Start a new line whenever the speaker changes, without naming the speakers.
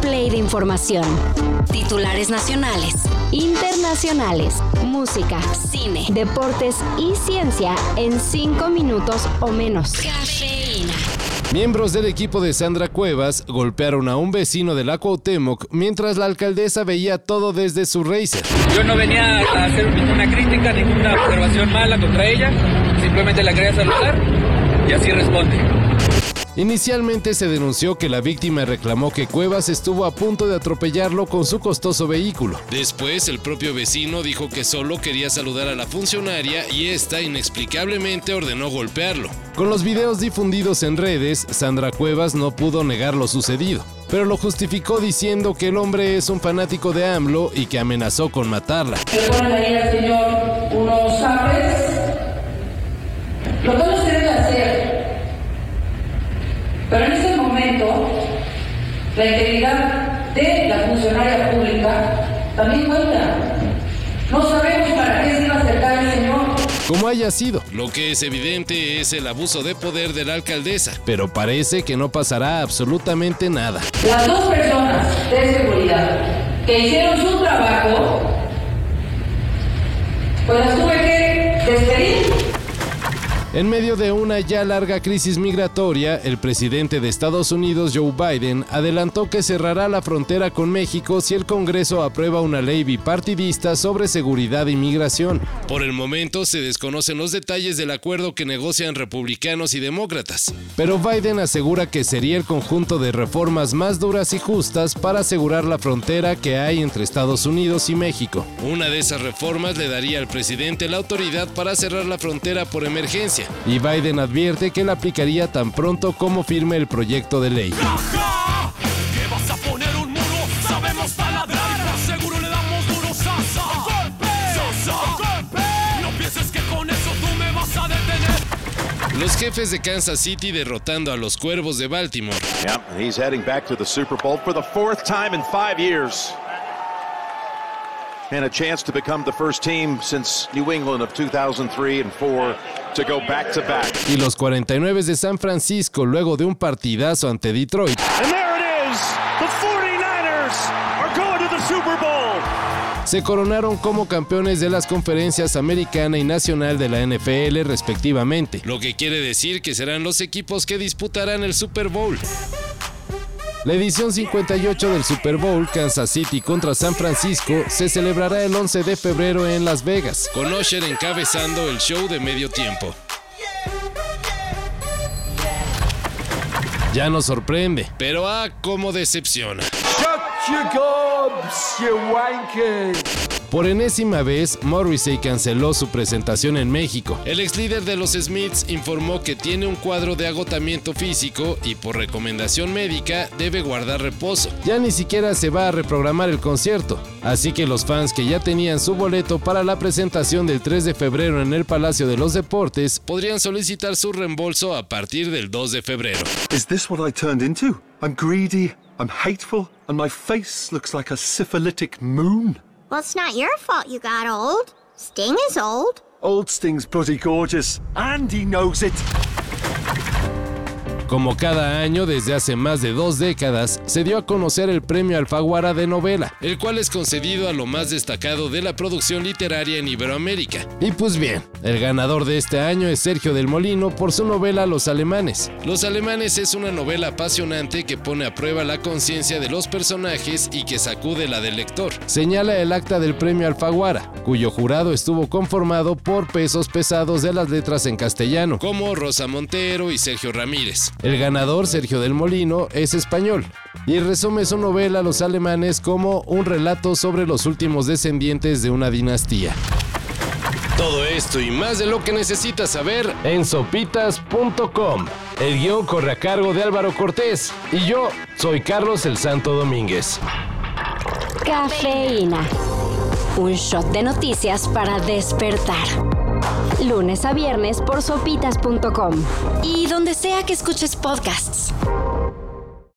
play de información. Titulares nacionales, internacionales, música, cine, deportes y ciencia en cinco minutos o menos. Cafeína.
Miembros del equipo de Sandra Cuevas golpearon a un vecino de la Cuauhtémoc mientras la alcaldesa veía todo desde su racer.
Yo no venía a hacer ninguna crítica, ninguna observación mala contra ella, simplemente la quería saludar y así responde.
Inicialmente se denunció que la víctima reclamó que Cuevas estuvo a punto de atropellarlo con su costoso vehículo. Después, el propio vecino dijo que solo quería saludar a la funcionaria y esta inexplicablemente ordenó golpearlo. Con los videos difundidos en redes, Sandra Cuevas no pudo negar lo sucedido, pero lo justificó diciendo que el hombre es un fanático de AMLO y que amenazó con matarla.
La integridad de la funcionaria pública también cuenta. No sabemos para qué se iba a acercar el señor.
Como haya sido, lo que es evidente es el abuso de poder de la alcaldesa, pero parece que no pasará absolutamente nada.
Las dos personas de seguridad que hicieron su trabajo, pues las tuve que despedir
en medio de una ya larga crisis migratoria, el presidente de Estados Unidos, Joe Biden, adelantó que cerrará la frontera con México si el Congreso aprueba una ley bipartidista sobre seguridad y migración. Por el momento se desconocen los detalles del acuerdo que negocian republicanos y demócratas, pero Biden asegura que sería el conjunto de reformas más duras y justas para asegurar la frontera que hay entre Estados Unidos y México. Una de esas reformas le daría al presidente la autoridad para cerrar la frontera por emergencia y Biden advierte que la aplicaría tan pronto como firme el proyecto de ley. Los jefes de Kansas City derrotando a los Cuervos de Baltimore.
Yeah, he's heading back to the Super Bowl for the fourth time in five years and a chance to become the first team since New England of 2003 and 4 to go back to back.
Y los 49 de San Francisco luego de un partidazo ante Detroit.
And there it is. The 49ers are going to the Super Bowl.
Se coronaron como campeones de las conferencias americana y nacional de la NFL respectivamente, lo que quiere decir que serán los equipos que disputarán el Super Bowl. La edición 58 del Super Bowl Kansas City contra San Francisco se celebrará el 11 de febrero en Las Vegas, con Usher encabezando el show de medio tiempo. Ya nos sorprende, pero ah, cómo decepciona. Por enésima vez, Morrissey canceló su presentación en México. El ex líder de los Smiths informó que tiene un cuadro de agotamiento físico y por recomendación médica debe guardar reposo. Ya ni siquiera se va a reprogramar el concierto, así que los fans que ya tenían su boleto para la presentación del 3 de febrero en el Palacio de los Deportes podrían solicitar su reembolso a partir del 2 de febrero.
Is this what I turned into? I'm greedy, I'm hateful, and my face looks like a syphilitic moon.
Well, it's not your fault you got old. Sting is old.
Old Sting's bloody gorgeous, and he knows it.
Como cada año desde hace más de dos décadas, se dio a conocer el premio Alfaguara de novela, el cual es concedido a lo más destacado de la producción literaria en Iberoamérica. Y pues bien, el ganador de este año es Sergio del Molino por su novela Los Alemanes. Los Alemanes es una novela apasionante que pone a prueba la conciencia de los personajes y que sacude la del lector. Señala el acta del premio Alfaguara, cuyo jurado estuvo conformado por pesos pesados de las letras en castellano, como Rosa Montero y Sergio Ramírez. El ganador, Sergio del Molino, es español y resume su novela Los alemanes como un relato sobre los últimos descendientes de una dinastía. Todo esto y más de lo que necesitas saber en sopitas.com. El guion corre a cargo de Álvaro Cortés y yo soy Carlos el Santo Domínguez.
Cafeína. Un shot de noticias para despertar lunes a viernes por sopitas.com y donde sea que escuches podcasts.